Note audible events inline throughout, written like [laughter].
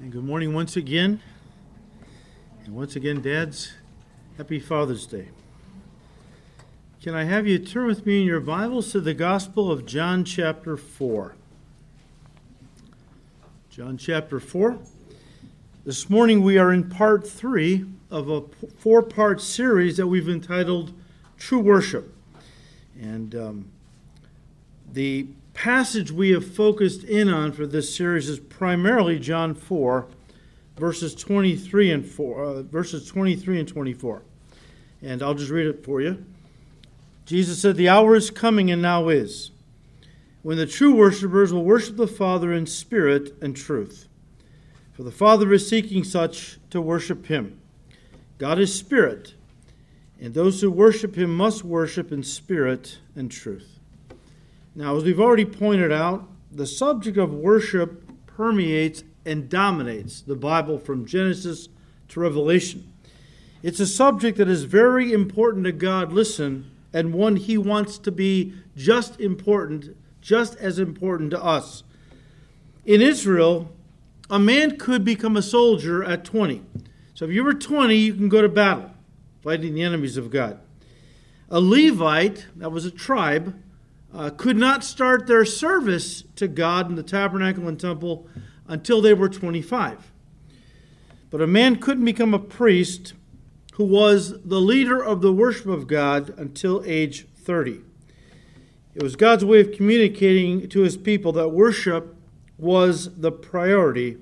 And good morning once again. And once again, dads, happy Father's Day. Can I have you turn with me in your Bibles to the Gospel of John, chapter 4? John, chapter 4. This morning we are in part 3 of a four part series that we've entitled True Worship. And um, the passage we have focused in on for this series is primarily John 4, verses 23 and 4, uh, verses 23 and 24. And I'll just read it for you. Jesus said, The hour is coming and now is, when the true worshippers will worship the Father in spirit and truth. For the Father is seeking such to worship him. God is spirit, and those who worship him must worship in spirit and truth. Now, as we've already pointed out, the subject of worship permeates and dominates the Bible from Genesis to Revelation. It's a subject that is very important to God, listen, and one He wants to be just important, just as important to us. In Israel, a man could become a soldier at 20. So if you were 20, you can go to battle, fighting the enemies of God. A Levite, that was a tribe, uh, could not start their service to God in the tabernacle and temple until they were 25. But a man couldn't become a priest who was the leader of the worship of God until age 30. It was God's way of communicating to his people that worship was the priority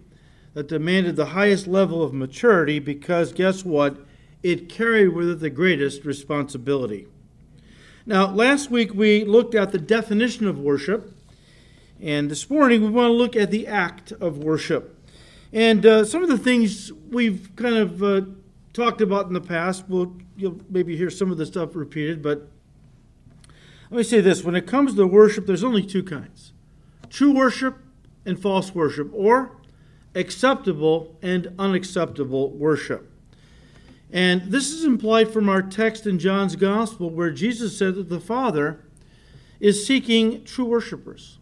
that demanded the highest level of maturity because guess what? It carried with it the greatest responsibility. Now, last week we looked at the definition of worship, and this morning we want to look at the act of worship. And uh, some of the things we've kind of uh, talked about in the past, we'll, you'll maybe hear some of the stuff repeated, but let me say this when it comes to worship, there's only two kinds true worship and false worship, or acceptable and unacceptable worship. And this is implied from our text in John's Gospel, where Jesus said that the Father is seeking true worshipers.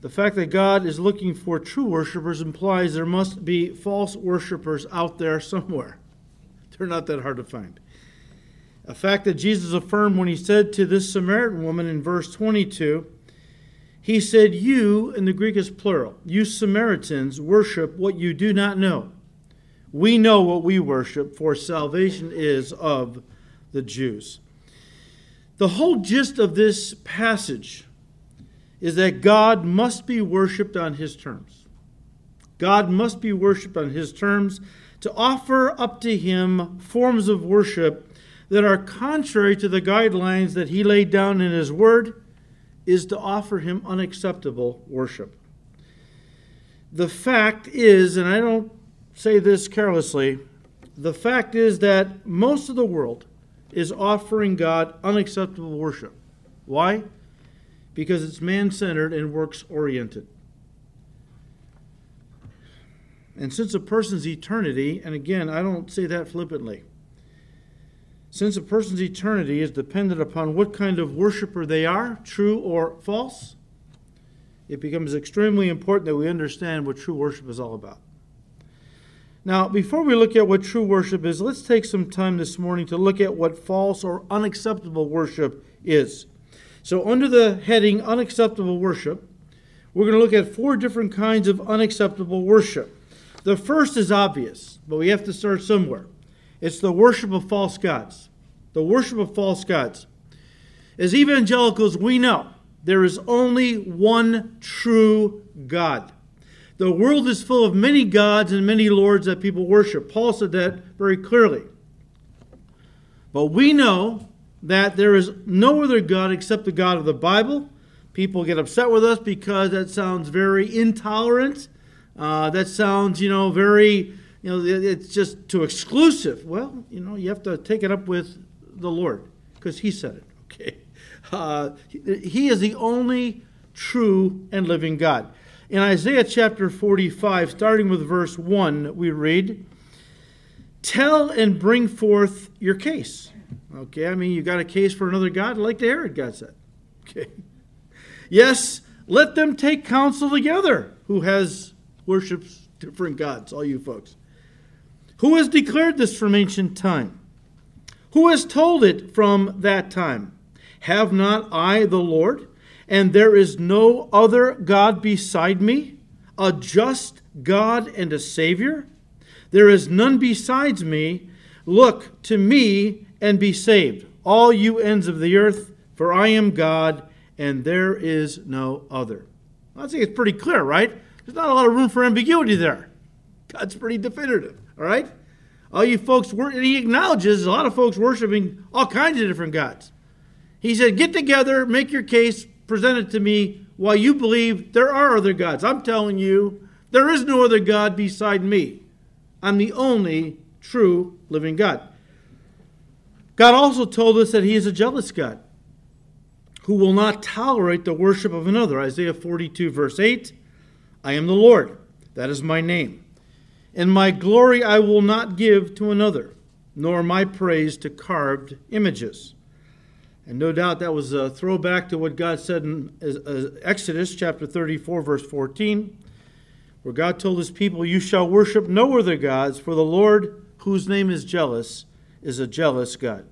The fact that God is looking for true worshipers implies there must be false worshipers out there somewhere. [laughs] They're not that hard to find. A fact that Jesus affirmed when he said to this Samaritan woman in verse 22, he said, You, in the Greek is plural, you Samaritans worship what you do not know. We know what we worship, for salvation is of the Jews. The whole gist of this passage is that God must be worshiped on his terms. God must be worshiped on his terms. To offer up to him forms of worship that are contrary to the guidelines that he laid down in his word is to offer him unacceptable worship. The fact is, and I don't say this carelessly. The fact is that most of the world is offering God unacceptable worship. Why? Because it's man centered and works oriented. And since a person's eternity, and again, I don't say that flippantly, since a person's eternity is dependent upon what kind of worshiper they are, true or false, it becomes extremely important that we understand what true worship is all about. Now, before we look at what true worship is, let's take some time this morning to look at what false or unacceptable worship is. So, under the heading unacceptable worship, we're going to look at four different kinds of unacceptable worship. The first is obvious, but we have to start somewhere. It's the worship of false gods. The worship of false gods. As evangelicals, we know there is only one true God. The world is full of many gods and many lords that people worship. Paul said that very clearly. But we know that there is no other God except the God of the Bible. People get upset with us because that sounds very intolerant. Uh, that sounds, you know, very, you know, it's just too exclusive. Well, you know, you have to take it up with the Lord because He said it. Okay, [laughs] uh, He is the only true and living God. In Isaiah chapter 45, starting with verse 1, we read, Tell and bring forth your case. Okay, I mean, you got a case for another God? Like the hear it, God said. [laughs] Okay. Yes, let them take counsel together. Who has worships different gods, all you folks. Who has declared this from ancient time? Who has told it from that time? Have not I the Lord? And there is no other God beside me, a just God and a Savior? There is none besides me. Look to me and be saved, all you ends of the earth, for I am God, and there is no other. I think it's pretty clear, right? There's not a lot of room for ambiguity there. God's pretty definitive, all right? All you folks, he acknowledges a lot of folks worshiping all kinds of different gods. He said, Get together, make your case, present it to me why you believe there are other gods. I'm telling you, there is no other God beside me. I'm the only true living God. God also told us that He is a jealous God who will not tolerate the worship of another. Isaiah 42, verse 8 I am the Lord, that is my name. And my glory I will not give to another, nor my praise to carved images. And no doubt that was a throwback to what God said in Exodus chapter 34, verse 14, where God told his people, You shall worship no other gods, for the Lord, whose name is jealous, is a jealous God.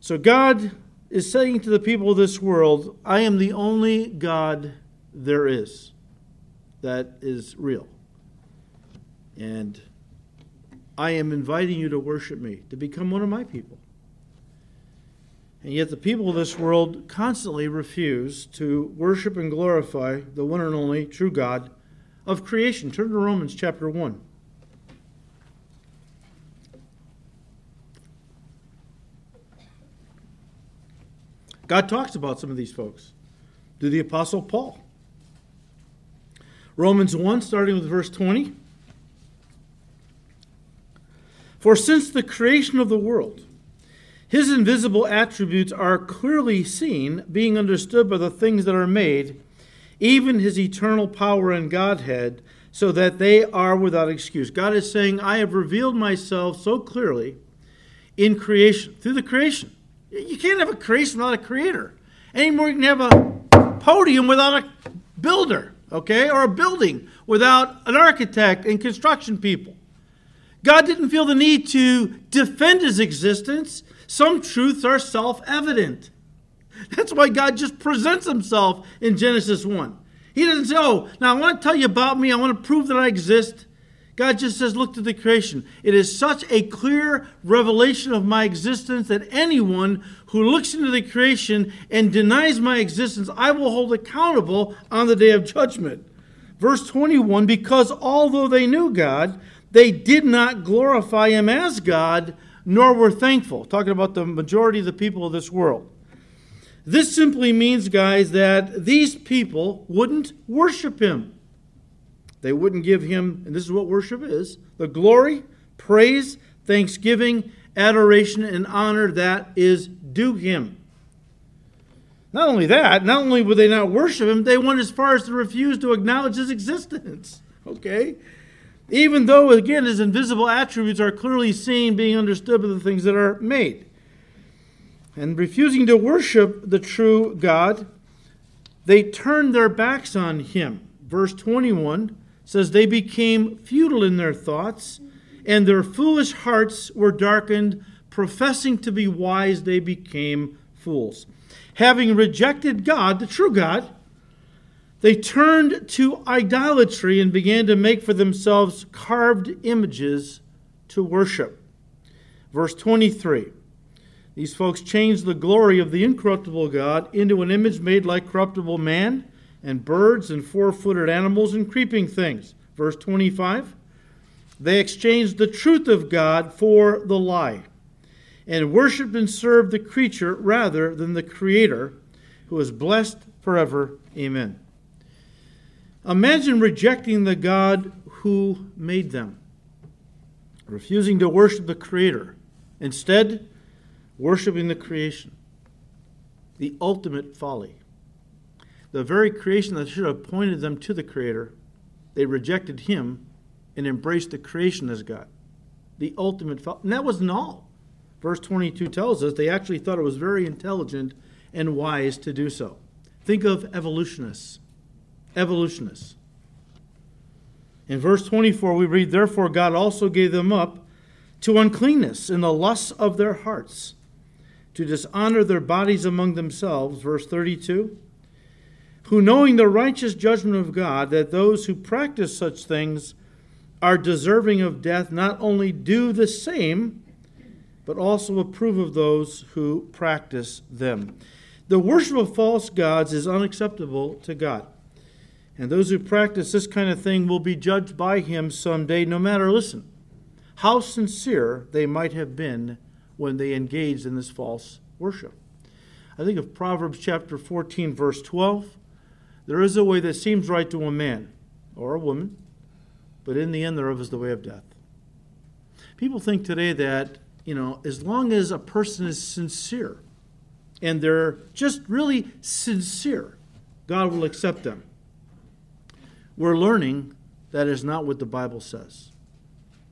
So God is saying to the people of this world, I am the only God there is that is real. And I am inviting you to worship me, to become one of my people. And yet, the people of this world constantly refuse to worship and glorify the one and only true God of creation. Turn to Romans chapter 1. God talks about some of these folks through the Apostle Paul. Romans 1, starting with verse 20. For since the creation of the world, his invisible attributes are clearly seen, being understood by the things that are made, even his eternal power and Godhead, so that they are without excuse. God is saying, I have revealed myself so clearly in creation, through the creation. You can't have a creation without a creator. Anymore, you can have a podium without a builder, okay? Or a building without an architect and construction people. God didn't feel the need to defend his existence. Some truths are self evident. That's why God just presents himself in Genesis 1. He doesn't say, Oh, now I want to tell you about me. I want to prove that I exist. God just says, Look to the creation. It is such a clear revelation of my existence that anyone who looks into the creation and denies my existence, I will hold accountable on the day of judgment. Verse 21 Because although they knew God, they did not glorify him as God nor were thankful. Talking about the majority of the people of this world. This simply means, guys, that these people wouldn't worship him. They wouldn't give him, and this is what worship is the glory, praise, thanksgiving, adoration, and honor that is due him. Not only that, not only would they not worship him, they went as far as to refuse to acknowledge his existence. [laughs] Okay? Even though, again, his invisible attributes are clearly seen, being understood by the things that are made. And refusing to worship the true God, they turned their backs on him. Verse 21 says, They became futile in their thoughts, and their foolish hearts were darkened. Professing to be wise, they became fools. Having rejected God, the true God, they turned to idolatry and began to make for themselves carved images to worship. Verse 23 These folks changed the glory of the incorruptible God into an image made like corruptible man and birds and four footed animals and creeping things. Verse 25 They exchanged the truth of God for the lie and worshiped and served the creature rather than the Creator, who is blessed forever. Amen. Imagine rejecting the God who made them, refusing to worship the Creator, instead, worshiping the creation. The ultimate folly. The very creation that should have pointed them to the Creator, they rejected Him and embraced the creation as God. The ultimate folly. And that wasn't all. Verse 22 tells us they actually thought it was very intelligent and wise to do so. Think of evolutionists evolutionists. In verse 24, we read, Therefore God also gave them up to uncleanness in the lusts of their hearts, to dishonor their bodies among themselves. Verse 32, who knowing the righteous judgment of God, that those who practice such things are deserving of death, not only do the same, but also approve of those who practice them. The worship of false gods is unacceptable to God. And those who practice this kind of thing will be judged by him someday, no matter, listen, how sincere they might have been when they engaged in this false worship. I think of Proverbs chapter 14, verse 12. There is a way that seems right to a man or a woman, but in the end thereof is the way of death. People think today that, you know, as long as a person is sincere and they're just really sincere, God will accept them. We're learning that is not what the Bible says.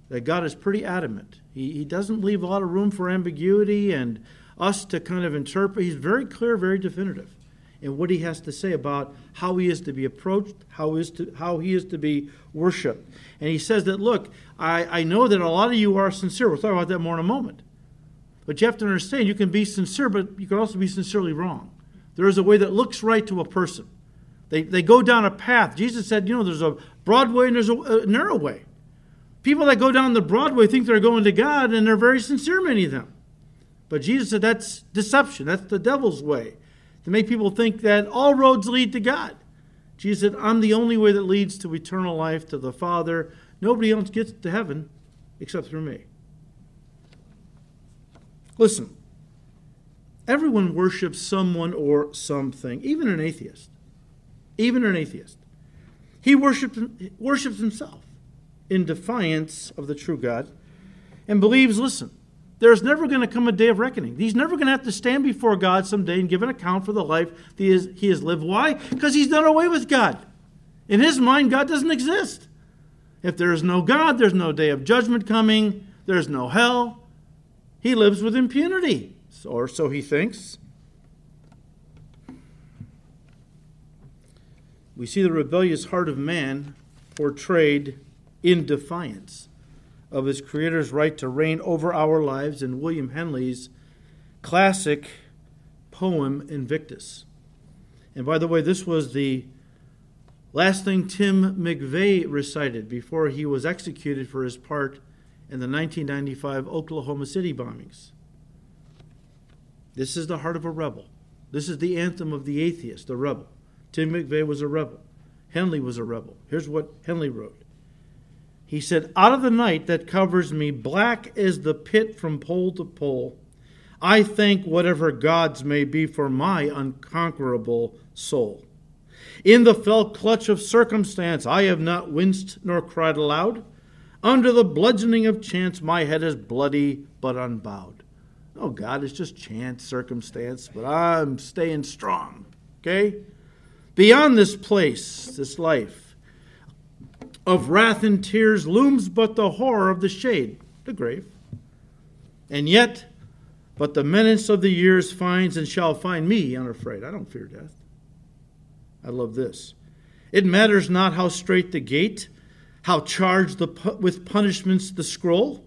That God is pretty adamant. He, he doesn't leave a lot of room for ambiguity and us to kind of interpret. He's very clear, very definitive in what he has to say about how he is to be approached, how, is to, how he is to be worshiped. And he says that, look, I, I know that a lot of you are sincere. We'll talk about that more in a moment. But you have to understand you can be sincere, but you can also be sincerely wrong. There is a way that looks right to a person. They, they go down a path. Jesus said, you know, there's a broad way and there's a, a narrow way. People that go down the broad way think they're going to God, and they're very sincere, many of them. But Jesus said that's deception. That's the devil's way to make people think that all roads lead to God. Jesus said, I'm the only way that leads to eternal life, to the Father. Nobody else gets to heaven except through me. Listen, everyone worships someone or something, even an atheist. Even an atheist. He worships, worships himself in defiance of the true God and believes, listen, there's never going to come a day of reckoning. He's never going to have to stand before God someday and give an account for the life he has, he has lived. Why? Because he's done away with God. In his mind, God doesn't exist. If there is no God, there's no day of judgment coming, there's no hell. He lives with impunity, or so he thinks. We see the rebellious heart of man portrayed in defiance of his Creator's right to reign over our lives in William Henley's classic poem Invictus. And by the way, this was the last thing Tim McVeigh recited before he was executed for his part in the 1995 Oklahoma City bombings. This is the heart of a rebel. This is the anthem of the atheist, the rebel. Tim McVeigh was a rebel. Henley was a rebel. Here's what Henley wrote he said, Out of the night that covers me, black as the pit from pole to pole, I thank whatever gods may be for my unconquerable soul. In the fell clutch of circumstance, I have not winced nor cried aloud. Under the bludgeoning of chance, my head is bloody but unbowed. Oh, God, it's just chance, circumstance, but I'm staying strong. Okay? Beyond this place, this life, of wrath and tears looms but the horror of the shade, the grave. And yet, but the menace of the years finds and shall find me unafraid. I don't fear death. I love this. It matters not how straight the gate, how charged the, with punishments the scroll.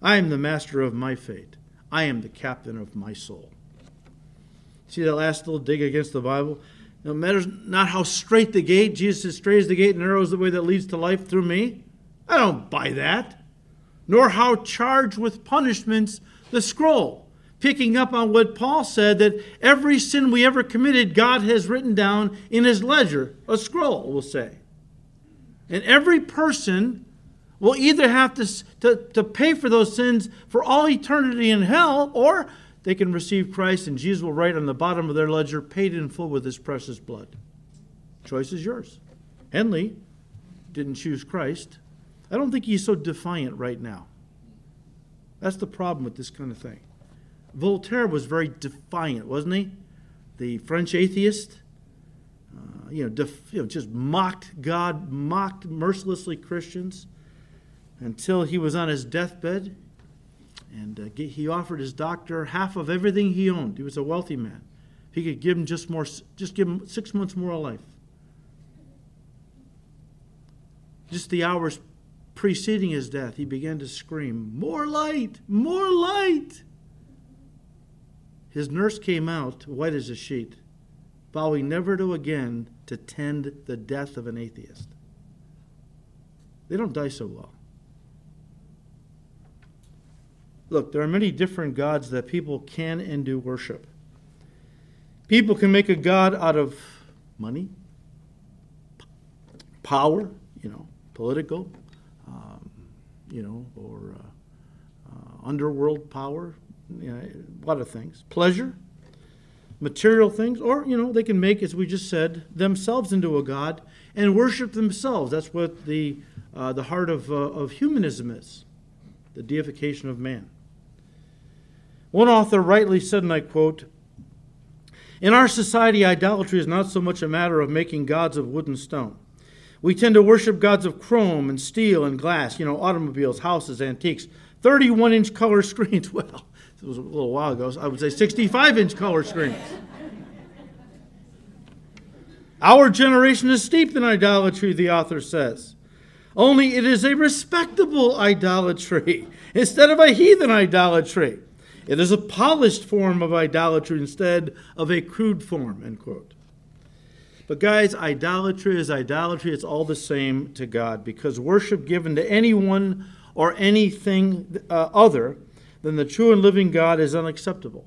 I am the master of my fate. I am the captain of my soul. See that last little dig against the Bible? No matters not how straight the gate, Jesus as the gate, narrow is the way that leads to life through me. I don't buy that. Nor how charged with punishments the scroll. Picking up on what Paul said that every sin we ever committed, God has written down in his ledger, a scroll, we'll say. And every person will either have to, to, to pay for those sins for all eternity in hell, or they can receive Christ, and Jesus will write on the bottom of their ledger, paid in full with his precious blood. Choice is yours. Henley didn't choose Christ. I don't think he's so defiant right now. That's the problem with this kind of thing. Voltaire was very defiant, wasn't he? The French atheist, uh, you, know, def, you know, just mocked God, mocked mercilessly Christians until he was on his deathbed. And uh, he offered his doctor half of everything he owned. He was a wealthy man. He could give him just more, just give him six months more of life. just the hours preceding his death, he began to scream, More light! More light! His nurse came out, white as a sheet, vowing never to again to tend the death of an atheist. They don't die so well. Look, there are many different gods that people can and do worship. People can make a god out of money, power, you know, political, um, you know, or uh, uh, underworld power, you know, a lot of things. Pleasure, material things, or, you know, they can make, as we just said, themselves into a god and worship themselves. That's what the, uh, the heart of, uh, of humanism is the deification of man. One author rightly said, and I quote, In our society, idolatry is not so much a matter of making gods of wood and stone. We tend to worship gods of chrome and steel and glass, you know, automobiles, houses, antiques, 31 inch color [laughs] screens. Well, it was a little while ago, so I would say 65 inch color screens. Our generation is steeped in idolatry, the author says. Only it is a respectable idolatry [laughs] instead of a heathen idolatry. It is a polished form of idolatry instead of a crude form, end quote. But, guys, idolatry is idolatry. It's all the same to God because worship given to anyone or anything uh, other than the true and living God is unacceptable,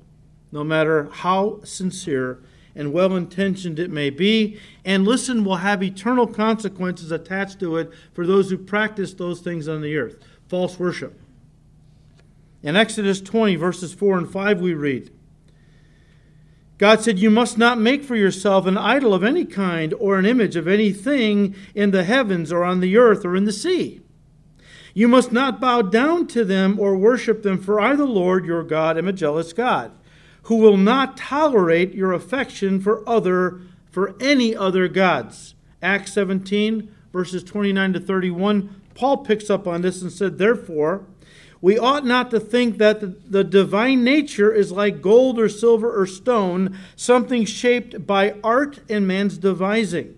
no matter how sincere and well intentioned it may be. And listen, will have eternal consequences attached to it for those who practice those things on the earth false worship. In Exodus 20, verses 4 and 5, we read God said, You must not make for yourself an idol of any kind or an image of anything in the heavens or on the earth or in the sea. You must not bow down to them or worship them, for I, the Lord your God, am a jealous God, who will not tolerate your affection for other for any other gods. Acts 17, verses 29 to 31. Paul picks up on this and said, Therefore, we ought not to think that the, divine nature is like gold or silver or stone, something shaped by art and man's devising.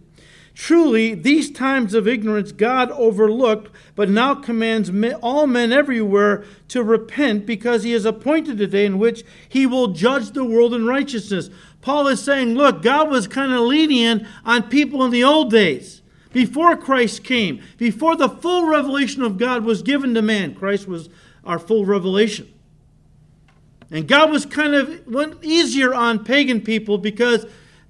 Truly, these times of ignorance God overlooked, but now commands all men everywhere to repent because he has appointed a day in which he will judge the world in righteousness. Paul is saying, look, God was kind of lenient on people in the old days. Before Christ came, before the full revelation of God was given to man, Christ was our full revelation. And God was kind of went easier on pagan people because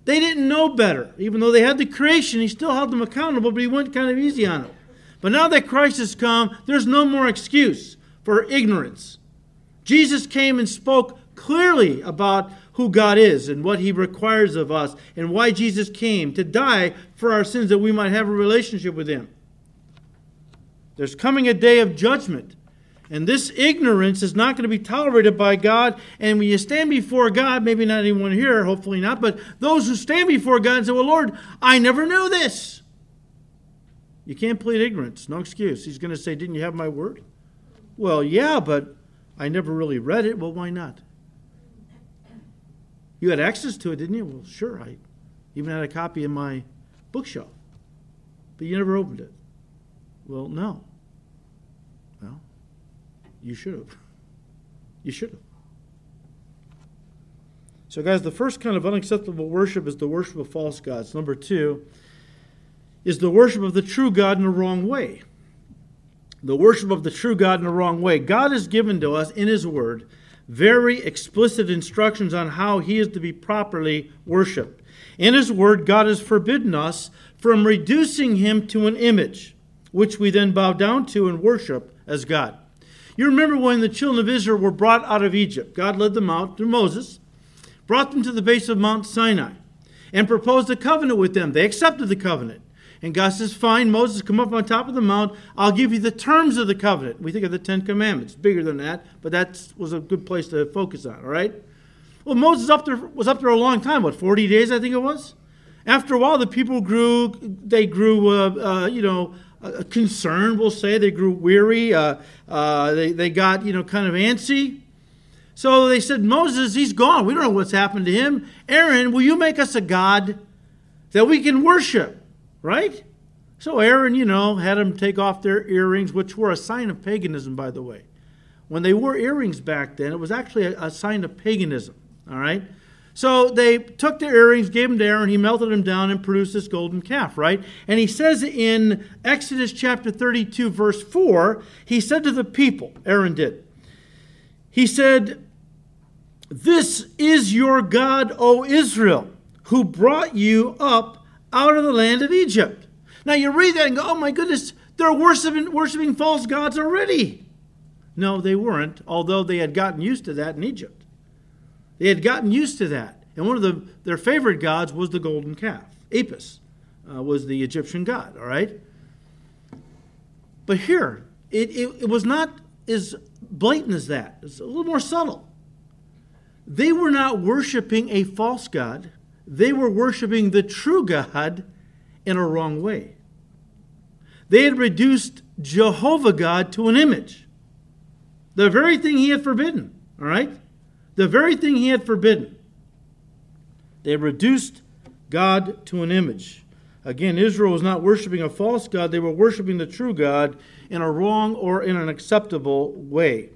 they didn't know better. Even though they had the creation, he still held them accountable, but he went kind of easy on them. But now that Christ has come, there's no more excuse for ignorance. Jesus came and spoke clearly about who God is and what he requires of us and why Jesus came to die for our sins that we might have a relationship with him. There's coming a day of judgment and this ignorance is not going to be tolerated by God. And when you stand before God, maybe not anyone here, hopefully not, but those who stand before God and say, Well, Lord, I never knew this. You can't plead ignorance. No excuse. He's going to say, Didn't you have my word? Well, yeah, but I never really read it. Well, why not? You had access to it, didn't you? Well, sure. I even had a copy in my bookshelf. But you never opened it. Well, no. You should have. You should have. So, guys, the first kind of unacceptable worship is the worship of false gods. Number two is the worship of the true God in the wrong way. The worship of the true God in the wrong way. God has given to us in His Word very explicit instructions on how He is to be properly worshiped. In His Word, God has forbidden us from reducing Him to an image, which we then bow down to and worship as God. You remember when the children of Israel were brought out of Egypt, God led them out through Moses, brought them to the base of Mount Sinai, and proposed a covenant with them. They accepted the covenant. And God says, Fine, Moses, come up on top of the mount. I'll give you the terms of the covenant. We think of the Ten Commandments, bigger than that, but that was a good place to focus on, all right? Well, Moses up there, was up there a long time, what, 40 days, I think it was? After a while, the people grew, they grew, uh, uh, you know, uh, concerned, we'll say. They grew weary. Uh, uh, they, they got, you know, kind of antsy. So they said, Moses, he's gone. We don't know what's happened to him. Aaron, will you make us a God that we can worship? Right? So Aaron, you know, had them take off their earrings, which were a sign of paganism, by the way. When they wore earrings back then, it was actually a, a sign of paganism. All right? So they took the earrings, gave them to Aaron, he melted them down and produced this golden calf, right? And he says in Exodus chapter 32, verse 4, he said to the people, Aaron did, he said, This is your God, O Israel, who brought you up out of the land of Egypt. Now you read that and go, oh my goodness, they're worshiping, worshiping false gods already. No, they weren't, although they had gotten used to that in Egypt. They had gotten used to that. And one of the, their favorite gods was the golden calf. Apis uh, was the Egyptian god, all right? But here, it, it, it was not as blatant as that. It's a little more subtle. They were not worshiping a false god, they were worshiping the true God in a wrong way. They had reduced Jehovah God to an image, the very thing he had forbidden, all right? The very thing he had forbidden. They reduced God to an image. Again, Israel was not worshiping a false God, they were worshiping the true God in a wrong or in an acceptable way.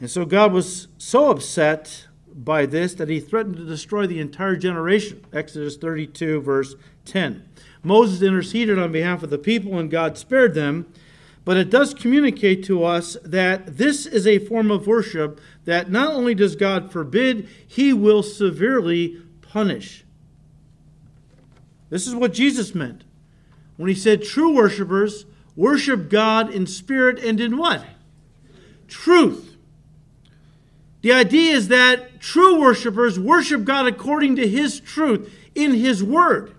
And so God was so upset by this that he threatened to destroy the entire generation. Exodus 32, verse 10. Moses interceded on behalf of the people, and God spared them. But it does communicate to us that this is a form of worship that not only does God forbid, he will severely punish. This is what Jesus meant when he said true worshipers worship God in spirit and in what? Truth. The idea is that true worshipers worship God according to his truth in his word.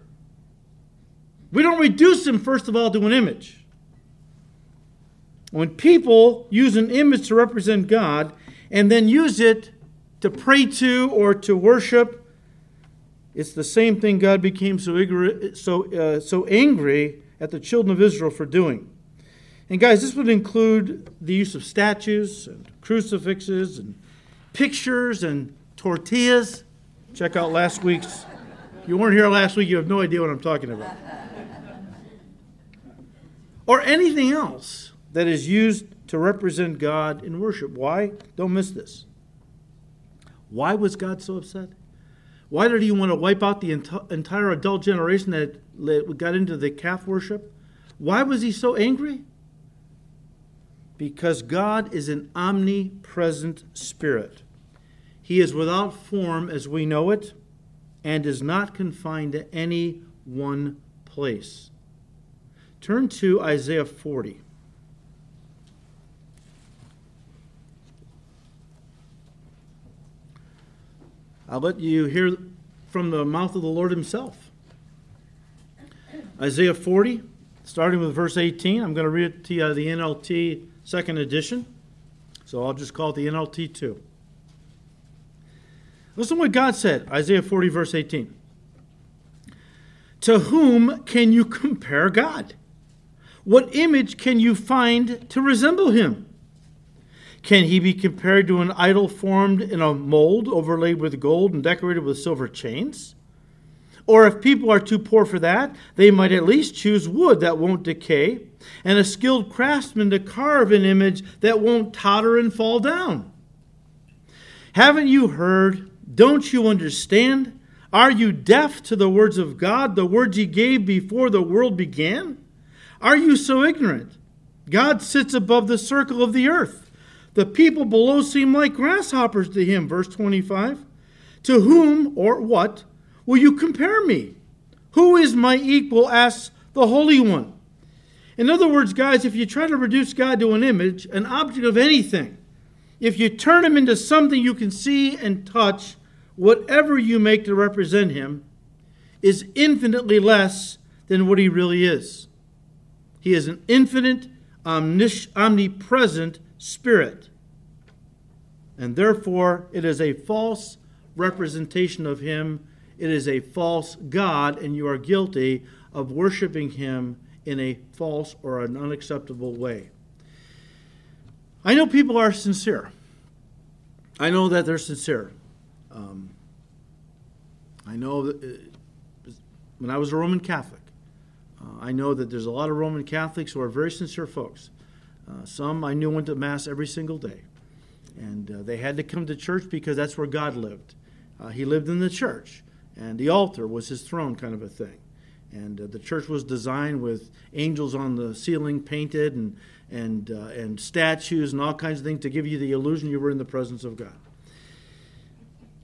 We don't reduce him, first of all, to an image. When people use an image to represent God and then use it to pray to or to worship, it's the same thing God became so, so, uh, so angry at the children of Israel for doing. And guys, this would include the use of statues and crucifixes and pictures and tortillas. Check out last week's. If you weren't here last week, you have no idea what I'm talking about. Or anything else that is used to represent God in worship. Why? Don't miss this. Why was God so upset? Why did he want to wipe out the ent- entire adult generation that got into the calf worship? Why was he so angry? Because God is an omnipresent spirit. He is without form as we know it and is not confined to any one place. Turn to Isaiah 40. I'll let you hear from the mouth of the Lord Himself. Isaiah 40, starting with verse 18. I'm going to read it to you the NLT second edition. So I'll just call it the NLT 2. Listen to what God said, Isaiah 40, verse 18. To whom can you compare God? What image can you find to resemble him? Can he be compared to an idol formed in a mold overlaid with gold and decorated with silver chains? Or if people are too poor for that, they might at least choose wood that won't decay and a skilled craftsman to carve an image that won't totter and fall down. Haven't you heard? Don't you understand? Are you deaf to the words of God, the words He gave before the world began? Are you so ignorant? God sits above the circle of the earth the people below seem like grasshoppers to him. Verse 25. To whom or what will you compare me? Who is my equal? asks the Holy One. In other words, guys, if you try to reduce God to an image, an object of anything, if you turn him into something you can see and touch, whatever you make to represent him is infinitely less than what he really is. He is an infinite, omnipresent spirit. And therefore, it is a false representation of him. It is a false God, and you are guilty of worshiping him in a false or an unacceptable way. I know people are sincere. I know that they're sincere. Um, I know that uh, when I was a Roman Catholic, Uh, I know that there's a lot of Roman Catholics who are very sincere folks. Uh, some I knew went to Mass every single day. And uh, they had to come to church because that's where God lived. Uh, he lived in the church, and the altar was his throne, kind of a thing. And uh, the church was designed with angels on the ceiling painted and, and, uh, and statues and all kinds of things to give you the illusion you were in the presence of God.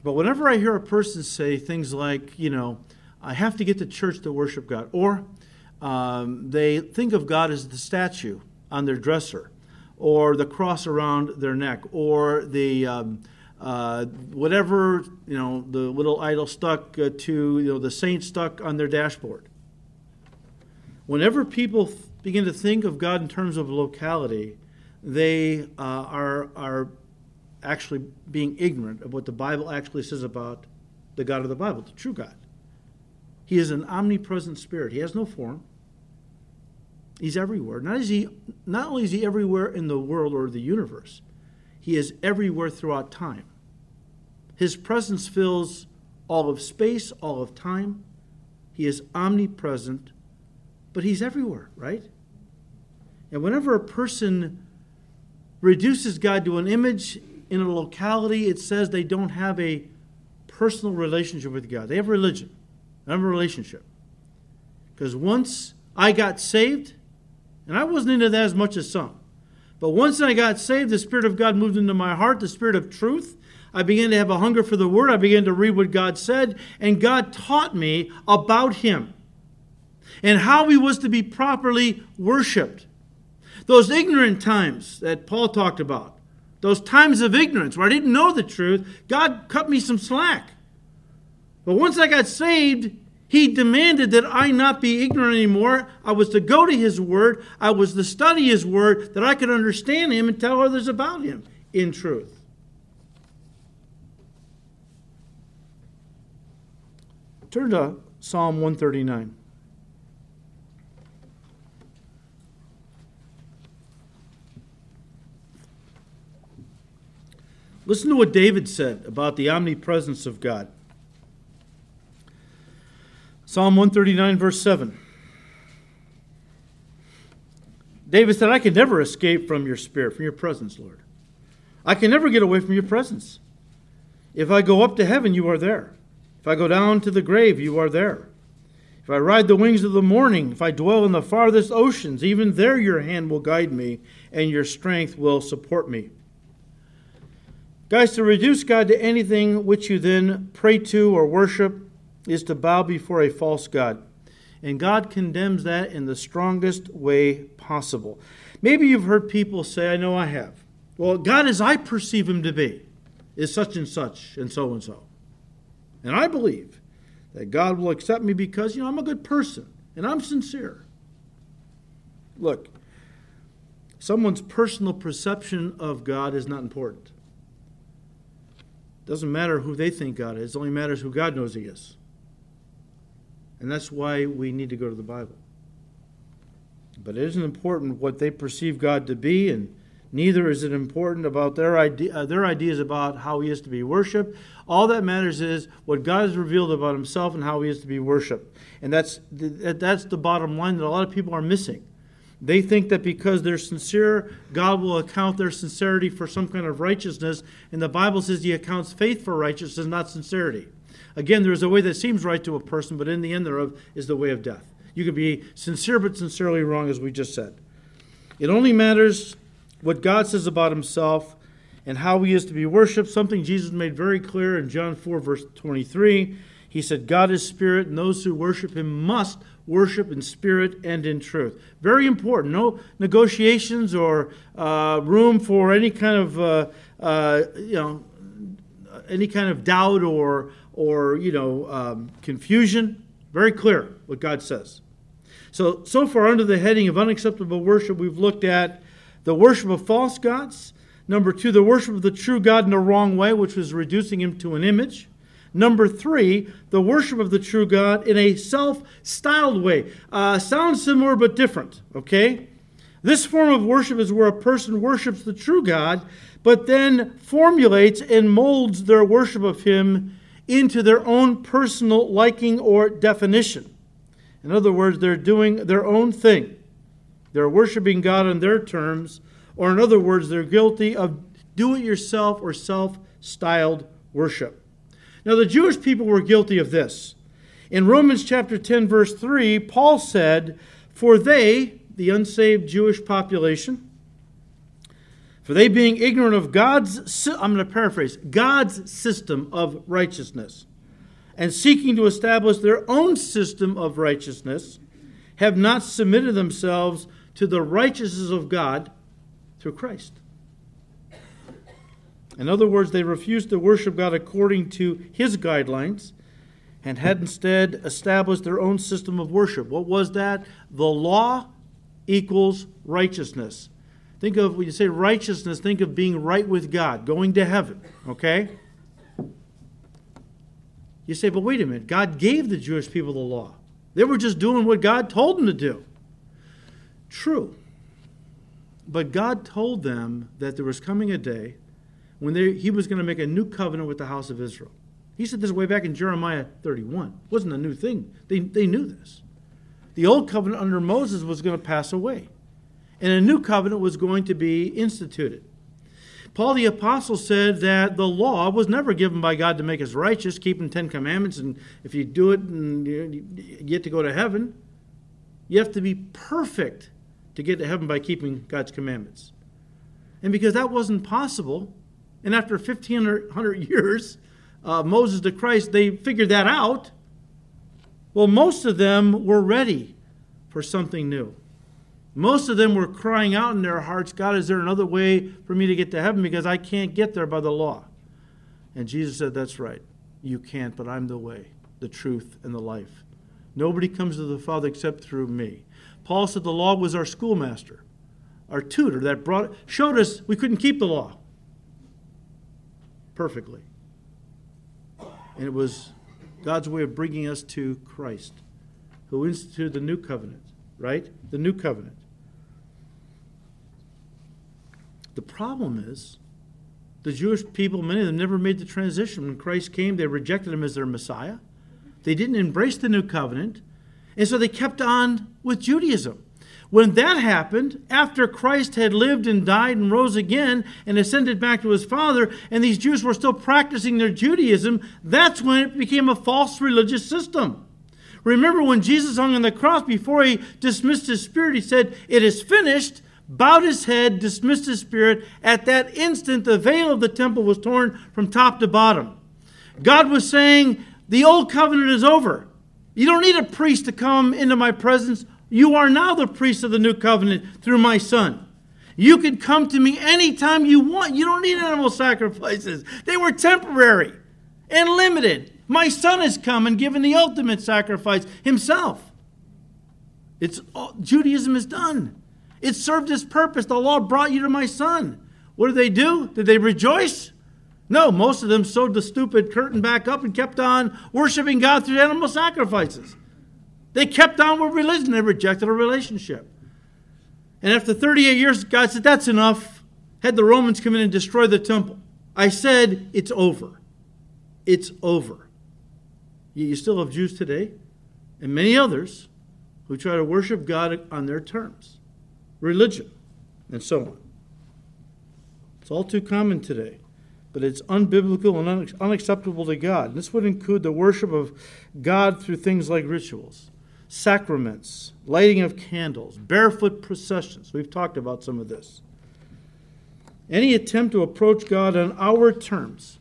But whenever I hear a person say things like, you know, I have to get to church to worship God, or um, they think of God as the statue on their dresser, or the cross around their neck, or the um, uh, whatever you know, the little idol stuck uh, to you know the saint stuck on their dashboard. Whenever people begin to think of God in terms of locality, they uh, are are actually being ignorant of what the Bible actually says about the God of the Bible, the true God. He is an omnipresent spirit. He has no form. He's everywhere. Not, is he, not only is he everywhere in the world or the universe, he is everywhere throughout time. His presence fills all of space, all of time. He is omnipresent, but he's everywhere, right? And whenever a person reduces God to an image in a locality, it says they don't have a personal relationship with God. They have religion, they have a relationship. Because once I got saved, and I wasn't into that as much as some, but once I got saved, the Spirit of God moved into my heart, the Spirit of truth. I began to have a hunger for the Word. I began to read what God said, and God taught me about Him and how He was to be properly worshiped. Those ignorant times that Paul talked about, those times of ignorance where I didn't know the truth, God cut me some slack. But once I got saved, He demanded that I not be ignorant anymore. I was to go to His Word, I was to study His Word, that I could understand Him and tell others about Him in truth. Turn to Psalm 139. Listen to what David said about the omnipresence of God. Psalm 139, verse 7. David said, I can never escape from your spirit, from your presence, Lord. I can never get away from your presence. If I go up to heaven, you are there. If I go down to the grave, you are there. If I ride the wings of the morning, if I dwell in the farthest oceans, even there your hand will guide me, and your strength will support me. Guys, to reduce God to anything which you then pray to or worship is to bow before a false God. And God condemns that in the strongest way possible. Maybe you've heard people say, I know I have. Well, God, as I perceive him to be, is such and such and so and so. And I believe that God will accept me because, you know, I'm a good person and I'm sincere. Look, someone's personal perception of God is not important. It Doesn't matter who they think God is, it only matters who God knows He is. And that's why we need to go to the Bible. But it isn't important what they perceive God to be, and neither is it important about their, idea, uh, their ideas about how He is to be worshiped. All that matters is what God has revealed about Himself and how He is to be worshiped. And that's, that's the bottom line that a lot of people are missing. They think that because they're sincere, God will account their sincerity for some kind of righteousness. And the Bible says He accounts faith for righteousness, not sincerity. Again, there is a way that seems right to a person, but in the end thereof is the way of death. You can be sincere but sincerely wrong, as we just said. It only matters what God says about Himself and how He is to be worshiped, something Jesus made very clear in John 4, verse 23. He said, God is spirit, and those who worship Him must worship in spirit and in truth. Very important. No negotiations or uh, room for any kind of uh, uh, you know any kind of doubt or or you know um, confusion. Very clear what God says. So so far under the heading of unacceptable worship, we've looked at the worship of false gods. Number two, the worship of the true God in a wrong way, which was reducing him to an image. Number three, the worship of the true God in a self styled way. Uh, sounds similar but different, okay? This form of worship is where a person worships the true God, but then formulates and molds their worship of Him into their own personal liking or definition. In other words, they're doing their own thing. They're worshiping God on their terms, or in other words, they're guilty of do it yourself or self styled worship. Now, the Jewish people were guilty of this. In Romans chapter 10, verse 3, Paul said, For they, the unsaved Jewish population, for they being ignorant of God's, I'm going to paraphrase, God's system of righteousness, and seeking to establish their own system of righteousness, have not submitted themselves to the righteousness of God through Christ. In other words, they refused to worship God according to His guidelines and had instead established their own system of worship. What was that? The law equals righteousness. Think of, when you say righteousness, think of being right with God, going to heaven, okay? You say, but wait a minute, God gave the Jewish people the law. They were just doing what God told them to do. True. But God told them that there was coming a day when they, he was going to make a new covenant with the house of Israel. He said this way back in Jeremiah 31. It wasn't a new thing. They, they knew this. The old covenant under Moses was going to pass away, and a new covenant was going to be instituted. Paul the Apostle said that the law was never given by God to make us righteous, keeping Ten Commandments, and if you do it, and you get to go to heaven. You have to be perfect to get to heaven by keeping God's commandments. And because that wasn't possible, and after 1500 years, uh, Moses to Christ, they figured that out. Well, most of them were ready for something new. Most of them were crying out in their hearts, God, is there another way for me to get to heaven because I can't get there by the law? And Jesus said, That's right. You can't, but I'm the way, the truth, and the life. Nobody comes to the Father except through me. Paul said the law was our schoolmaster, our tutor that brought showed us we couldn't keep the law perfectly. And it was God's way of bringing us to Christ, who instituted the new covenant, right? The new covenant. The problem is the Jewish people, many of them never made the transition. When Christ came, they rejected him as their Messiah. They didn't embrace the new covenant. And so they kept on with Judaism. When that happened, after Christ had lived and died and rose again and ascended back to his Father, and these Jews were still practicing their Judaism, that's when it became a false religious system. Remember when Jesus hung on the cross, before he dismissed his spirit, he said, It is finished, bowed his head, dismissed his spirit. At that instant, the veil of the temple was torn from top to bottom. God was saying, The old covenant is over. You don't need a priest to come into my presence. You are now the priest of the new covenant through my son. You can come to me anytime you want. You don't need animal sacrifices. They were temporary and limited. My son has come and given the ultimate sacrifice himself. It's Judaism is done. It served its purpose. The law brought you to my son. What did they do? Did they rejoice? No, most of them sewed the stupid curtain back up and kept on worshiping God through animal sacrifices. They kept on with religion. They rejected a relationship. And after 38 years, God said, That's enough. Had the Romans come in and destroy the temple. I said, It's over. It's over. Yet You still have Jews today and many others who try to worship God on their terms, religion, and so on. It's all too common today but it's unbiblical and unacceptable to God. And this would include the worship of God through things like rituals, sacraments, lighting of candles, barefoot processions. We've talked about some of this. Any attempt to approach God on our terms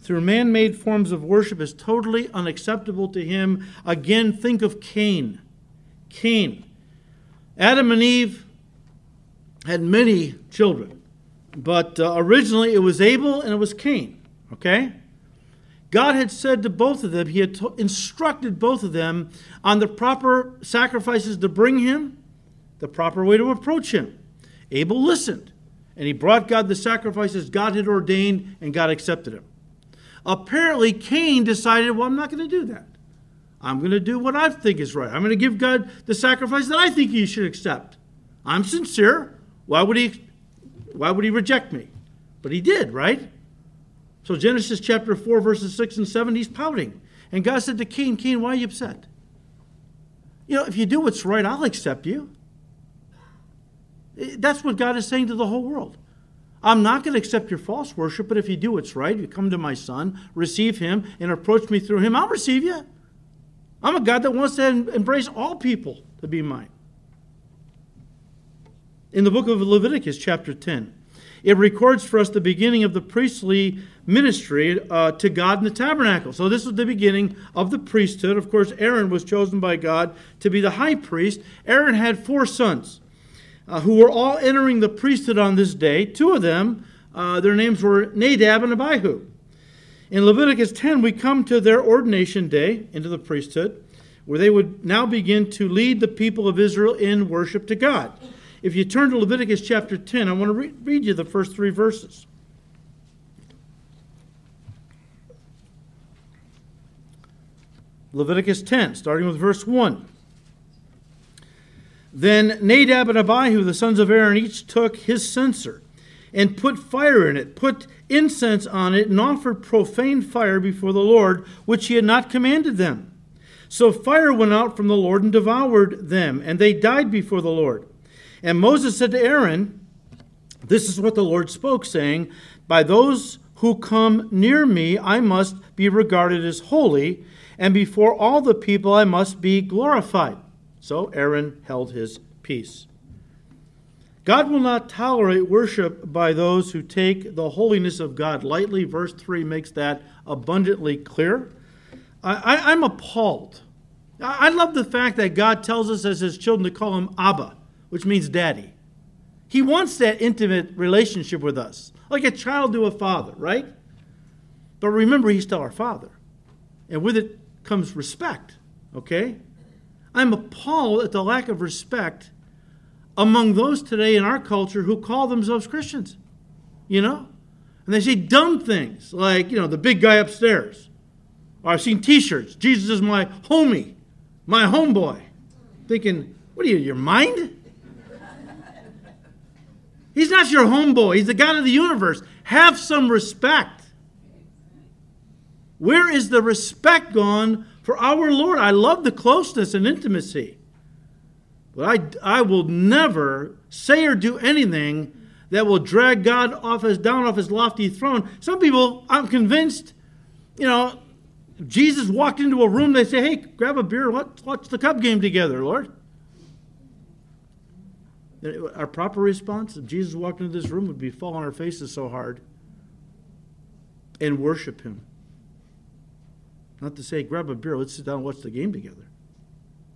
through man made forms of worship is totally unacceptable to Him. Again, think of Cain. Cain. Adam and Eve had many children. But uh, originally it was Abel and it was Cain. Okay? God had said to both of them, He had to- instructed both of them on the proper sacrifices to bring Him, the proper way to approach Him. Abel listened, and he brought God the sacrifices God had ordained, and God accepted him. Apparently, Cain decided, Well, I'm not going to do that. I'm going to do what I think is right. I'm going to give God the sacrifice that I think He should accept. I'm sincere. Why would He why would he reject me? But he did, right? So Genesis chapter 4, verses 6 and 7, he's pouting. And God said to Cain, Cain, why are you upset? You know, if you do what's right, I'll accept you. That's what God is saying to the whole world. I'm not going to accept your false worship, but if you do what's right, you come to my son, receive him, and approach me through him, I'll receive you. I'm a God that wants to embrace all people to be mine. In the book of Leviticus, chapter 10, it records for us the beginning of the priestly ministry uh, to God in the tabernacle. So, this was the beginning of the priesthood. Of course, Aaron was chosen by God to be the high priest. Aaron had four sons uh, who were all entering the priesthood on this day. Two of them, uh, their names were Nadab and Abihu. In Leviticus 10, we come to their ordination day into the priesthood, where they would now begin to lead the people of Israel in worship to God. If you turn to Leviticus chapter 10, I want to re- read you the first three verses. Leviticus 10, starting with verse 1. Then Nadab and Abihu, the sons of Aaron, each took his censer and put fire in it, put incense on it, and offered profane fire before the Lord, which he had not commanded them. So fire went out from the Lord and devoured them, and they died before the Lord. And Moses said to Aaron, This is what the Lord spoke, saying, By those who come near me I must be regarded as holy, and before all the people I must be glorified. So Aaron held his peace. God will not tolerate worship by those who take the holiness of God lightly. Verse 3 makes that abundantly clear. I, am appalled. I, I love the fact that God tells us as his children to call him Abba, which means daddy. He wants that intimate relationship with us, like a child to a father, right? But remember, he's still our father. And with it comes respect, okay? I'm appalled at the lack of respect among those today in our culture who call themselves Christians. You know? And they say dumb things like, you know, the big guy upstairs. Or I've seen t shirts, Jesus is my homie, my homeboy. Thinking, what are you, your mind? He's not your homeboy, he's the God of the universe. Have some respect. Where is the respect gone for our Lord. I love the closeness and intimacy. But I, I will never say or do anything that will drag God off his down off his lofty throne. Some people, I'm convinced, you know, Jesus walked into a room, they say, hey, grab a beer, let's watch the Cub game together, Lord. Our proper response, if Jesus walked into this room, would be fall on our faces so hard and worship him. Not to say, grab a beer, let's sit down and watch the game together.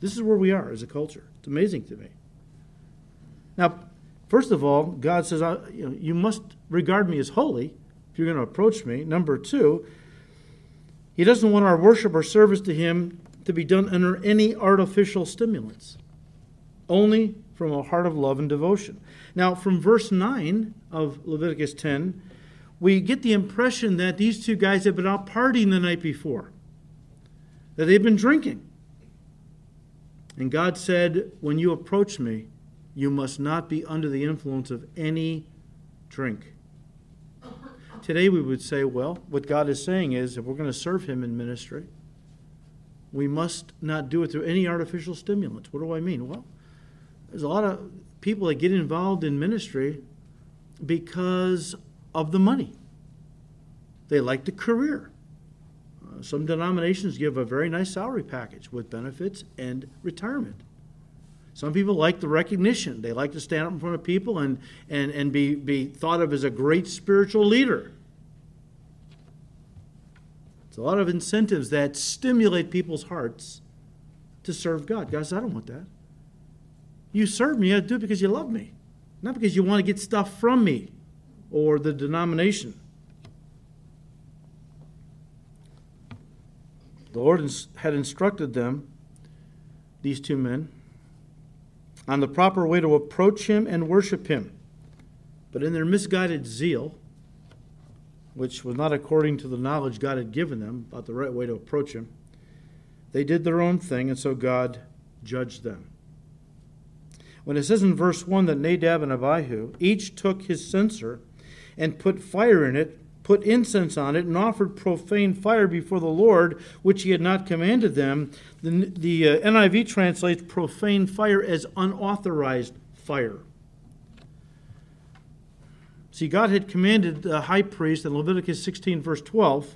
This is where we are as a culture. It's amazing to me. Now, first of all, God says, you, know, you must regard me as holy if you're going to approach me. Number two, He doesn't want our worship or service to Him to be done under any artificial stimulants, only from a heart of love and devotion. Now, from verse 9 of Leviticus 10, we get the impression that these two guys have been out partying the night before that they've been drinking. And God said, When you approach me, you must not be under the influence of any drink. Today we would say, well, what God is saying is if we're going to serve Him in ministry, we must not do it through any artificial stimulants. What do I mean? Well, there's a lot of people that get involved in ministry because of the money. They like the career uh, some denominations give a very nice salary package with benefits and retirement. Some people like the recognition. They like to stand up in front of people and, and, and be, be thought of as a great spiritual leader. It's a lot of incentives that stimulate people's hearts to serve God. God says, I don't want that. You serve me, you do it because you love me, not because you want to get stuff from me or the denomination. The Lord had instructed them, these two men, on the proper way to approach Him and worship Him. But in their misguided zeal, which was not according to the knowledge God had given them about the right way to approach Him, they did their own thing, and so God judged them. When it says in verse 1 that Nadab and Abihu each took his censer and put fire in it, put incense on it, and offered profane fire before the Lord, which he had not commanded them. The, the uh, NIV translates profane fire as unauthorized fire. See, God had commanded the high priest in Leviticus 16, verse 12.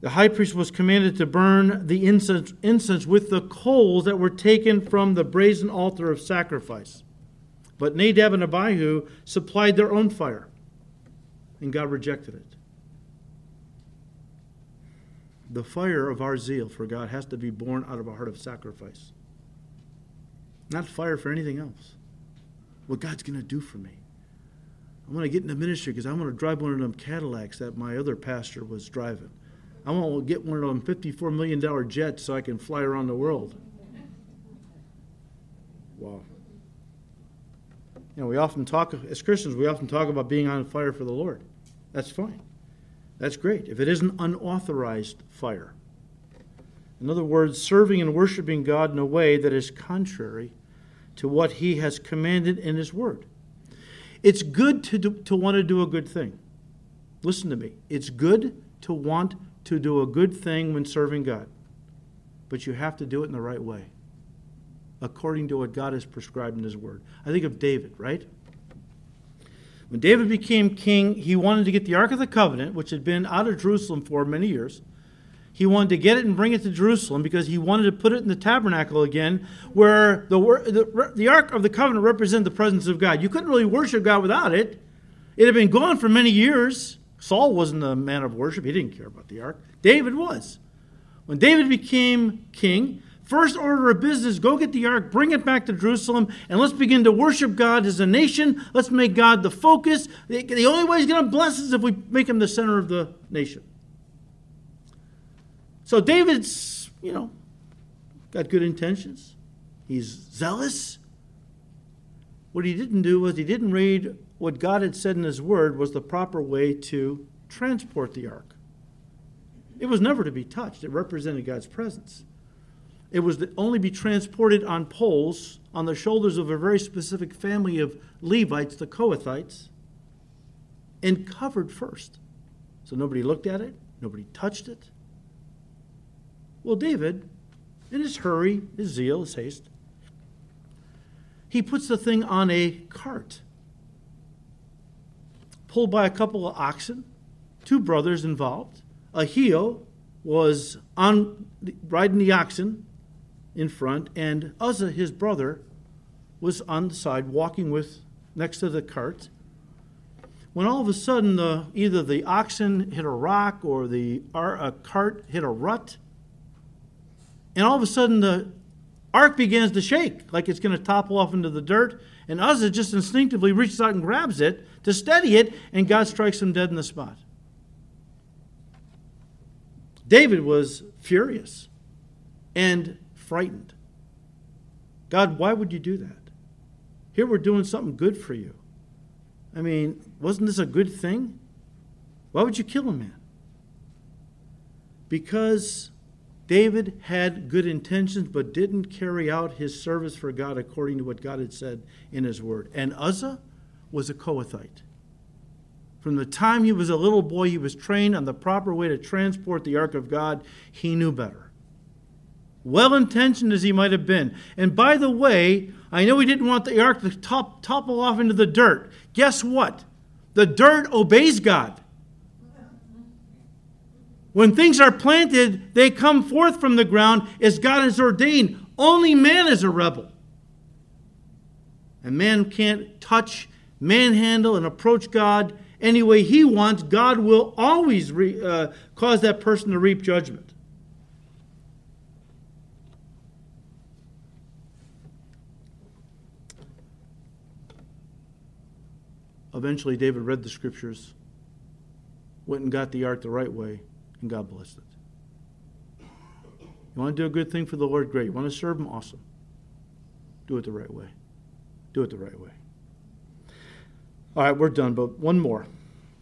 The high priest was commanded to burn the incense, incense with the coals that were taken from the brazen altar of sacrifice. But Nadab and Abihu supplied their own fire, and God rejected it. The fire of our zeal for God has to be born out of a heart of sacrifice, not fire for anything else. What God's going to do for me. I want to get into ministry because I want to drive one of them Cadillacs that my other pastor was driving. I want to get one of them $54 million jets so I can fly around the world. Wow. You know, we often talk, as Christians, we often talk about being on fire for the Lord. That's fine. That's great. If it isn't unauthorized fire. In other words, serving and worshiping God in a way that is contrary to what He has commanded in His Word. It's good to, do, to want to do a good thing. Listen to me. It's good to want to do a good thing when serving God, but you have to do it in the right way according to what God has prescribed in His Word. I think of David, right? When David became king, he wanted to get the Ark of the Covenant, which had been out of Jerusalem for many years. He wanted to get it and bring it to Jerusalem because he wanted to put it in the tabernacle again, where the, the, the Ark of the Covenant represented the presence of God. You couldn't really worship God without it. It had been gone for many years. Saul wasn't a man of worship, he didn't care about the Ark. David was. When David became king, First order of business go get the ark, bring it back to Jerusalem, and let's begin to worship God as a nation. Let's make God the focus. The only way He's going to bless us is if we make Him the center of the nation. So David's, you know, got good intentions. He's zealous. What he didn't do was he didn't read what God had said in His Word was the proper way to transport the ark. It was never to be touched, it represented God's presence. It was to only be transported on poles on the shoulders of a very specific family of Levites, the Kohathites, and covered first. So nobody looked at it, nobody touched it. Well, David, in his hurry, his zeal, his haste, he puts the thing on a cart, pulled by a couple of oxen, two brothers involved. Ahio was on riding the oxen, in front, and Uzzah, his brother, was on the side walking with next to the cart. When all of a sudden, the, either the oxen hit a rock or the a cart hit a rut, and all of a sudden the ark begins to shake like it's going to topple off into the dirt. And Uzzah just instinctively reaches out and grabs it to study it, and God strikes him dead in the spot. David was furious. And frightened. God, why would you do that? Here we're doing something good for you. I mean, wasn't this a good thing? Why would you kill a man? Because David had good intentions but didn't carry out his service for God according to what God had said in his word. And Uzzah was a Kohathite. From the time he was a little boy, he was trained on the proper way to transport the ark of God. He knew better well intentioned as he might have been. And by the way, I know he didn't want the ark to top, topple off into the dirt. Guess what? The dirt obeys God. When things are planted, they come forth from the ground as God has ordained. Only man is a rebel. And man can't touch, manhandle, and approach God any way he wants. God will always re, uh, cause that person to reap judgment. Eventually, David read the scriptures, went and got the ark the right way, and God blessed it. You want to do a good thing for the Lord? Great. You want to serve Him? Awesome. Do it the right way. Do it the right way. All right, we're done, but one more.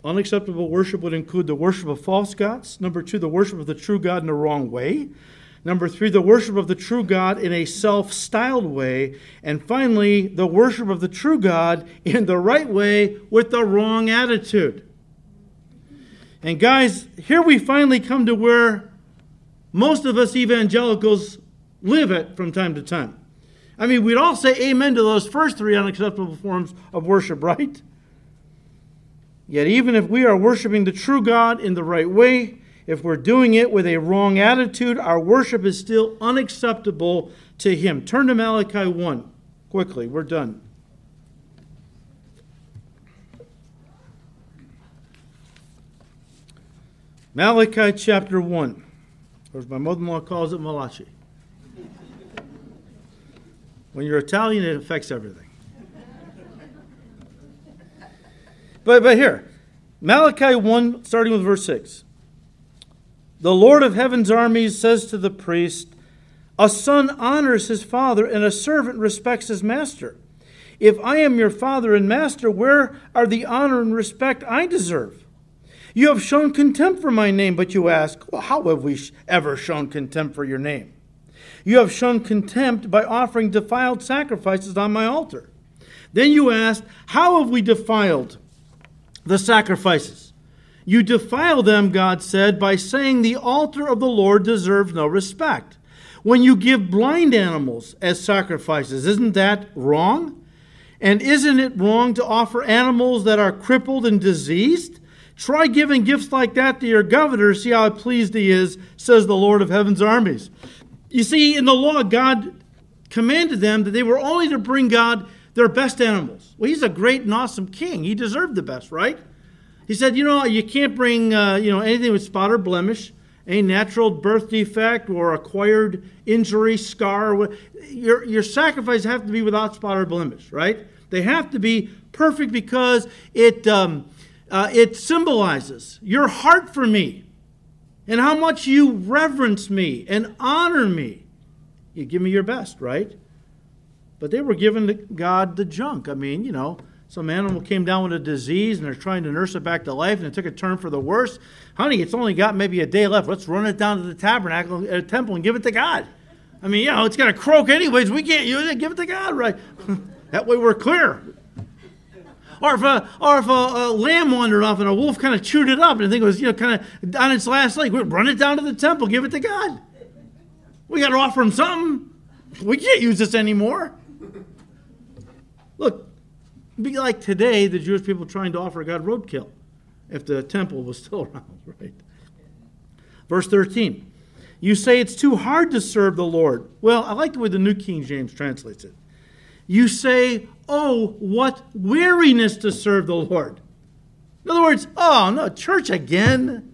Unacceptable worship would include the worship of false gods. Number two, the worship of the true God in the wrong way. Number three, the worship of the true God in a self styled way. And finally, the worship of the true God in the right way with the wrong attitude. And guys, here we finally come to where most of us evangelicals live at from time to time. I mean, we'd all say amen to those first three unacceptable forms of worship, [laughs] right? Yet, even if we are worshiping the true God in the right way, if we're doing it with a wrong attitude, our worship is still unacceptable to Him. Turn to Malachi 1 quickly. We're done. Malachi chapter 1, or as my mother in law calls it, Malachi. When you're Italian, it affects everything. But, but here, Malachi 1, starting with verse 6. The Lord of heaven's armies says to the priest, A son honors his father, and a servant respects his master. If I am your father and master, where are the honor and respect I deserve? You have shown contempt for my name, but you ask, well, how have we ever shown contempt for your name? You have shown contempt by offering defiled sacrifices on my altar. Then you ask, how have we defiled the sacrifices? You defile them, God said, by saying the altar of the Lord deserves no respect. When you give blind animals as sacrifices, isn't that wrong? And isn't it wrong to offer animals that are crippled and diseased? Try giving gifts like that to your governor, see how pleased he is, says the Lord of heaven's armies. You see, in the law, God commanded them that they were only to bring God their best animals. Well, he's a great and awesome king. He deserved the best, right? He said, you know, you can't bring, uh, you know, anything with spot or blemish, any natural birth defect or acquired injury, scar. Your, your sacrifices have to be without spot or blemish, right? They have to be perfect because it, um, uh, it symbolizes your heart for me and how much you reverence me and honor me. You give me your best, right? But they were giving God the junk. I mean, you know, some animal came down with a disease and they're trying to nurse it back to life and it took a turn for the worse. Honey, it's only got maybe a day left. Let's run it down to the tabernacle, uh, temple, and give it to God. I mean, you know, it's going to croak anyways. We can't use it. Give it to God, right? [laughs] that way we're clear. Or if a, or if a, a, lamb wandered off and a wolf kind of chewed it up and I think it was, you know, kind of on its last leg, we'd run it down to the temple, give it to God. We got to offer him something. We can't use this anymore. Look, be like today, the Jewish people trying to offer God roadkill if the temple was [laughs] still around, right? Verse 13. You say it's too hard to serve the Lord. Well, I like the way the New King James translates it. You say, Oh, what weariness to serve the Lord. In other words, oh, no, church again.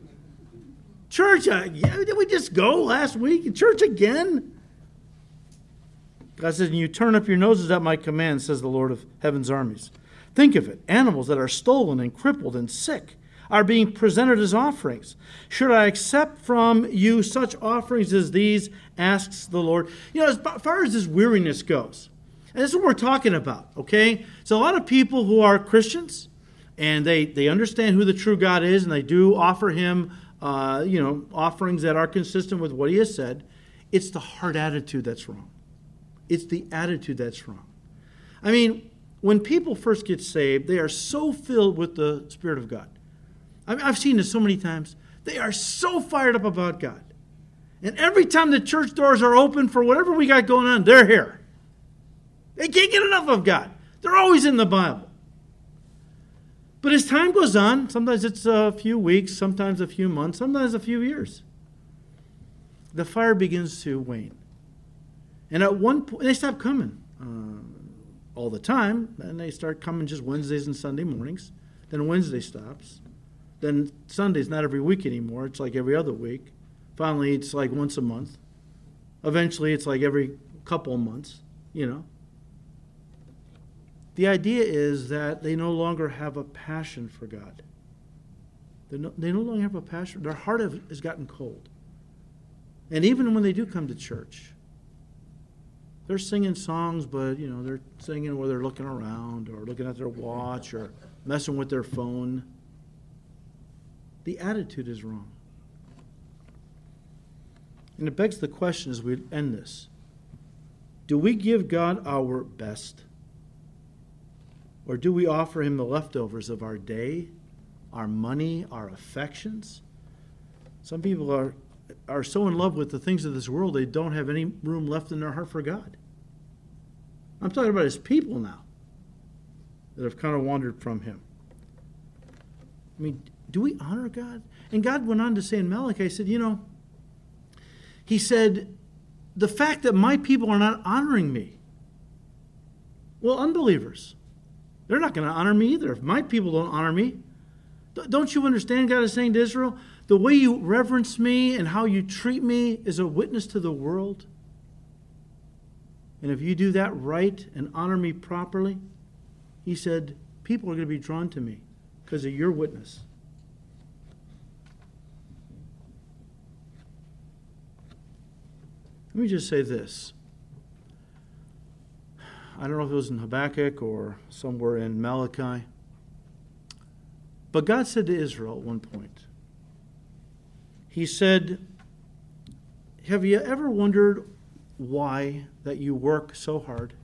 Church again. Did we just go last week? Church again? God says, And you turn up your noses at my command, says the Lord of heaven's armies. Think of it animals that are stolen and crippled and sick are being presented as offerings. Should I accept from you such offerings as these? asks the Lord. You know, as far as this weariness goes, and this is what we're talking about, okay? So a lot of people who are Christians and they, they understand who the true God is and they do offer him, uh, you know, offerings that are consistent with what he has said. It's the hard attitude that's wrong. It's the attitude that's wrong. I mean, when people first get saved, they are so filled with the Spirit of God. I mean, I've seen this so many times. They are so fired up about God. And every time the church doors are open for whatever we got going on, they're here. They can't get enough of God. They're always in the Bible. But as time goes on, sometimes it's a few weeks, sometimes a few months, sometimes a few years, the fire begins to wane. And at one point, they stop coming uh, all the time. and they start coming just Wednesdays and Sunday mornings. Then Wednesday stops. Then Sunday's not every week anymore. It's like every other week. Finally, it's like once a month. Eventually, it's like every couple months, you know. The idea is that they no longer have a passion for God. They no, they no longer have a passion. Their heart have, has gotten cold. And even when they do come to church, they're singing songs, but you know they're singing where they're looking around or looking at their watch or messing with their phone. The attitude is wrong. And it begs the question as we end this do we give God our best? Or do we offer him the leftovers of our day our money, our affections. Some people are, are so in love with the things of this world they don't have any room left in their heart for God. I'm talking about his people now that have kind of wandered from him. I mean, do we honor God? And God went on to say in Malachi, He said, you know, He said, the fact that my people are not honoring me. Well, unbelievers, they're not going to honor me either. If my people don't honor me, don't you understand? God is saying to Israel, the way you reverence me and how you treat me is a witness to the world. And if you do that right and honor me properly, he said, people are going to be drawn to me because of your witness. Let me just say this. I don't know if it was in Habakkuk or somewhere in Malachi. But God said to Israel at one point, He said, Have you ever wondered why that you work so hard?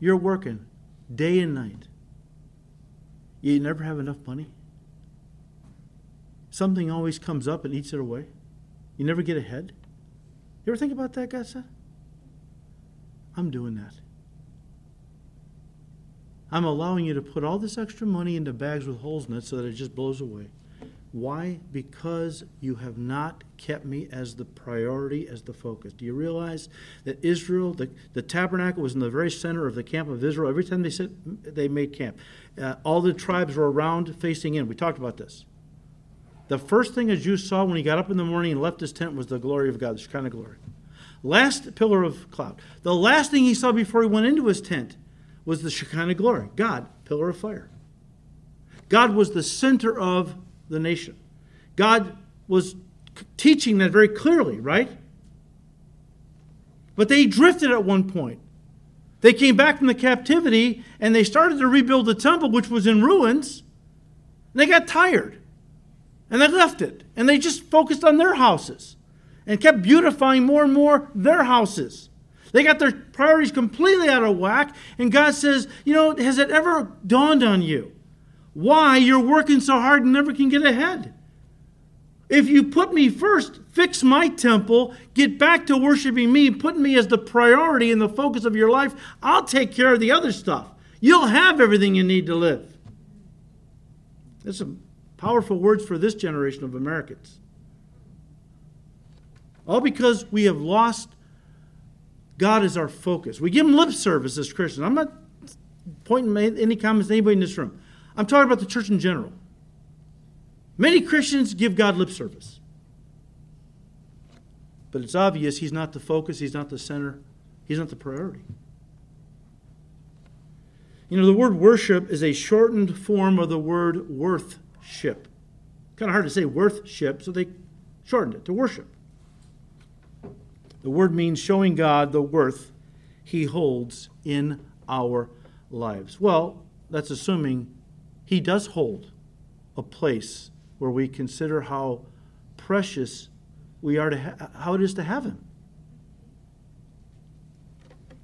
You're working day and night. You never have enough money. Something always comes up and eats it away. You never get ahead. You ever think about that, said? I'm doing that. I'm allowing you to put all this extra money into bags with holes in it so that it just blows away. Why? Because you have not kept me as the priority, as the focus. Do you realize that Israel, the, the tabernacle was in the very center of the camp of Israel? Every time they, sit, they made camp, uh, all the tribes were around facing in. We talked about this. The first thing a Jew saw when he got up in the morning and left his tent was the glory of God, the Shekinah glory. Last pillar of cloud. The last thing he saw before he went into his tent was the Shekinah glory. God, pillar of fire. God was the center of the nation. God was teaching that very clearly, right? But they drifted at one point. They came back from the captivity and they started to rebuild the temple, which was in ruins. They got tired. And they left it. And they just focused on their houses and kept beautifying more and more their houses. They got their priorities completely out of whack. And God says, You know, has it ever dawned on you why you're working so hard and never can get ahead? If you put me first, fix my temple, get back to worshiping me, put me as the priority and the focus of your life, I'll take care of the other stuff. You'll have everything you need to live. That's some powerful words for this generation of Americans. All because we have lost God as our focus. We give him lip service as Christians. I'm not pointing any comments to anybody in this room. I'm talking about the church in general. Many Christians give God lip service. But it's obvious he's not the focus, he's not the center, he's not the priority. You know, the word worship is a shortened form of the word worthship. Kind of hard to say worthship, so they shortened it to worship. The word means showing God the worth he holds in our lives. Well, that's assuming he does hold a place where we consider how precious we are to ha- how it is to have him.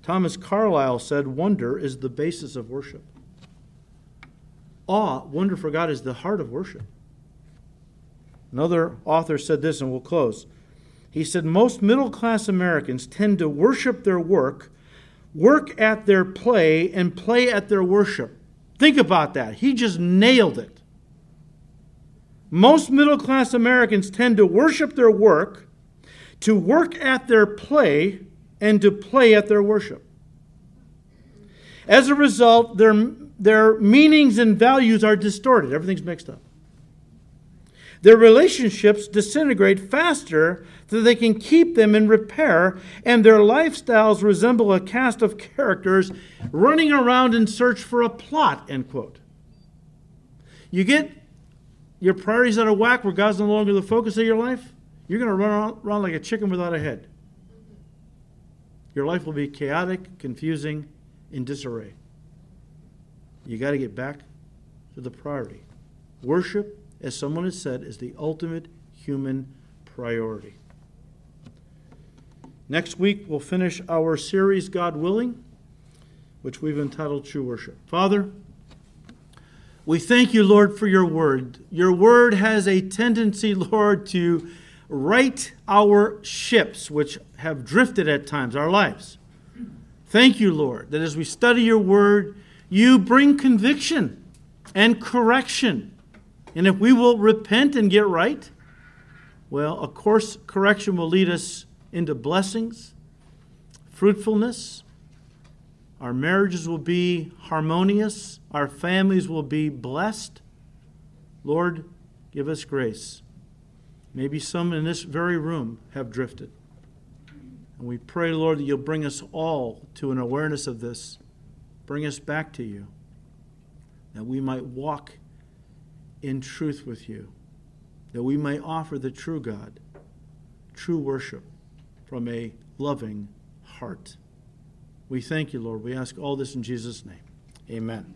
Thomas Carlyle said wonder is the basis of worship. Awe, wonder for God is the heart of worship. Another author said this and we'll close. He said most middle class Americans tend to worship their work, work at their play, and play at their worship. Think about that. He just nailed it. Most middle class Americans tend to worship their work, to work at their play, and to play at their worship. As a result, their, their meanings and values are distorted. Everything's mixed up. Their relationships disintegrate faster than they can keep them in repair, and their lifestyles resemble a cast of characters running around in search for a plot, end quote. You get your priorities out of whack where God's no longer the focus of your life, you're going to run around like a chicken without a head. Your life will be chaotic, confusing, in disarray. You got to get back to the priority. Worship as someone has said, is the ultimate human priority. Next week, we'll finish our series, God willing, which we've entitled True Worship. Father, We thank you, Lord, for your word. Your word has a tendency, [laughs] Lord, to right our ships, which have drifted at times, our lives. Thank you, Lord, that as we study your word, you bring conviction and correction. And if we will repent and get right, well, of course, correction will lead us into blessings, fruitfulness. Our marriages will be harmonious. Our families will be blessed. Lord, give us grace. Maybe some in this very room have drifted. And we pray, Lord, that you'll bring us all to an awareness of this. Bring us back to you, that we might walk in truth with you that we may offer the true God, true worship from a loving heart. We thank you, Lord. We ask all this in Jesus' name. Amen.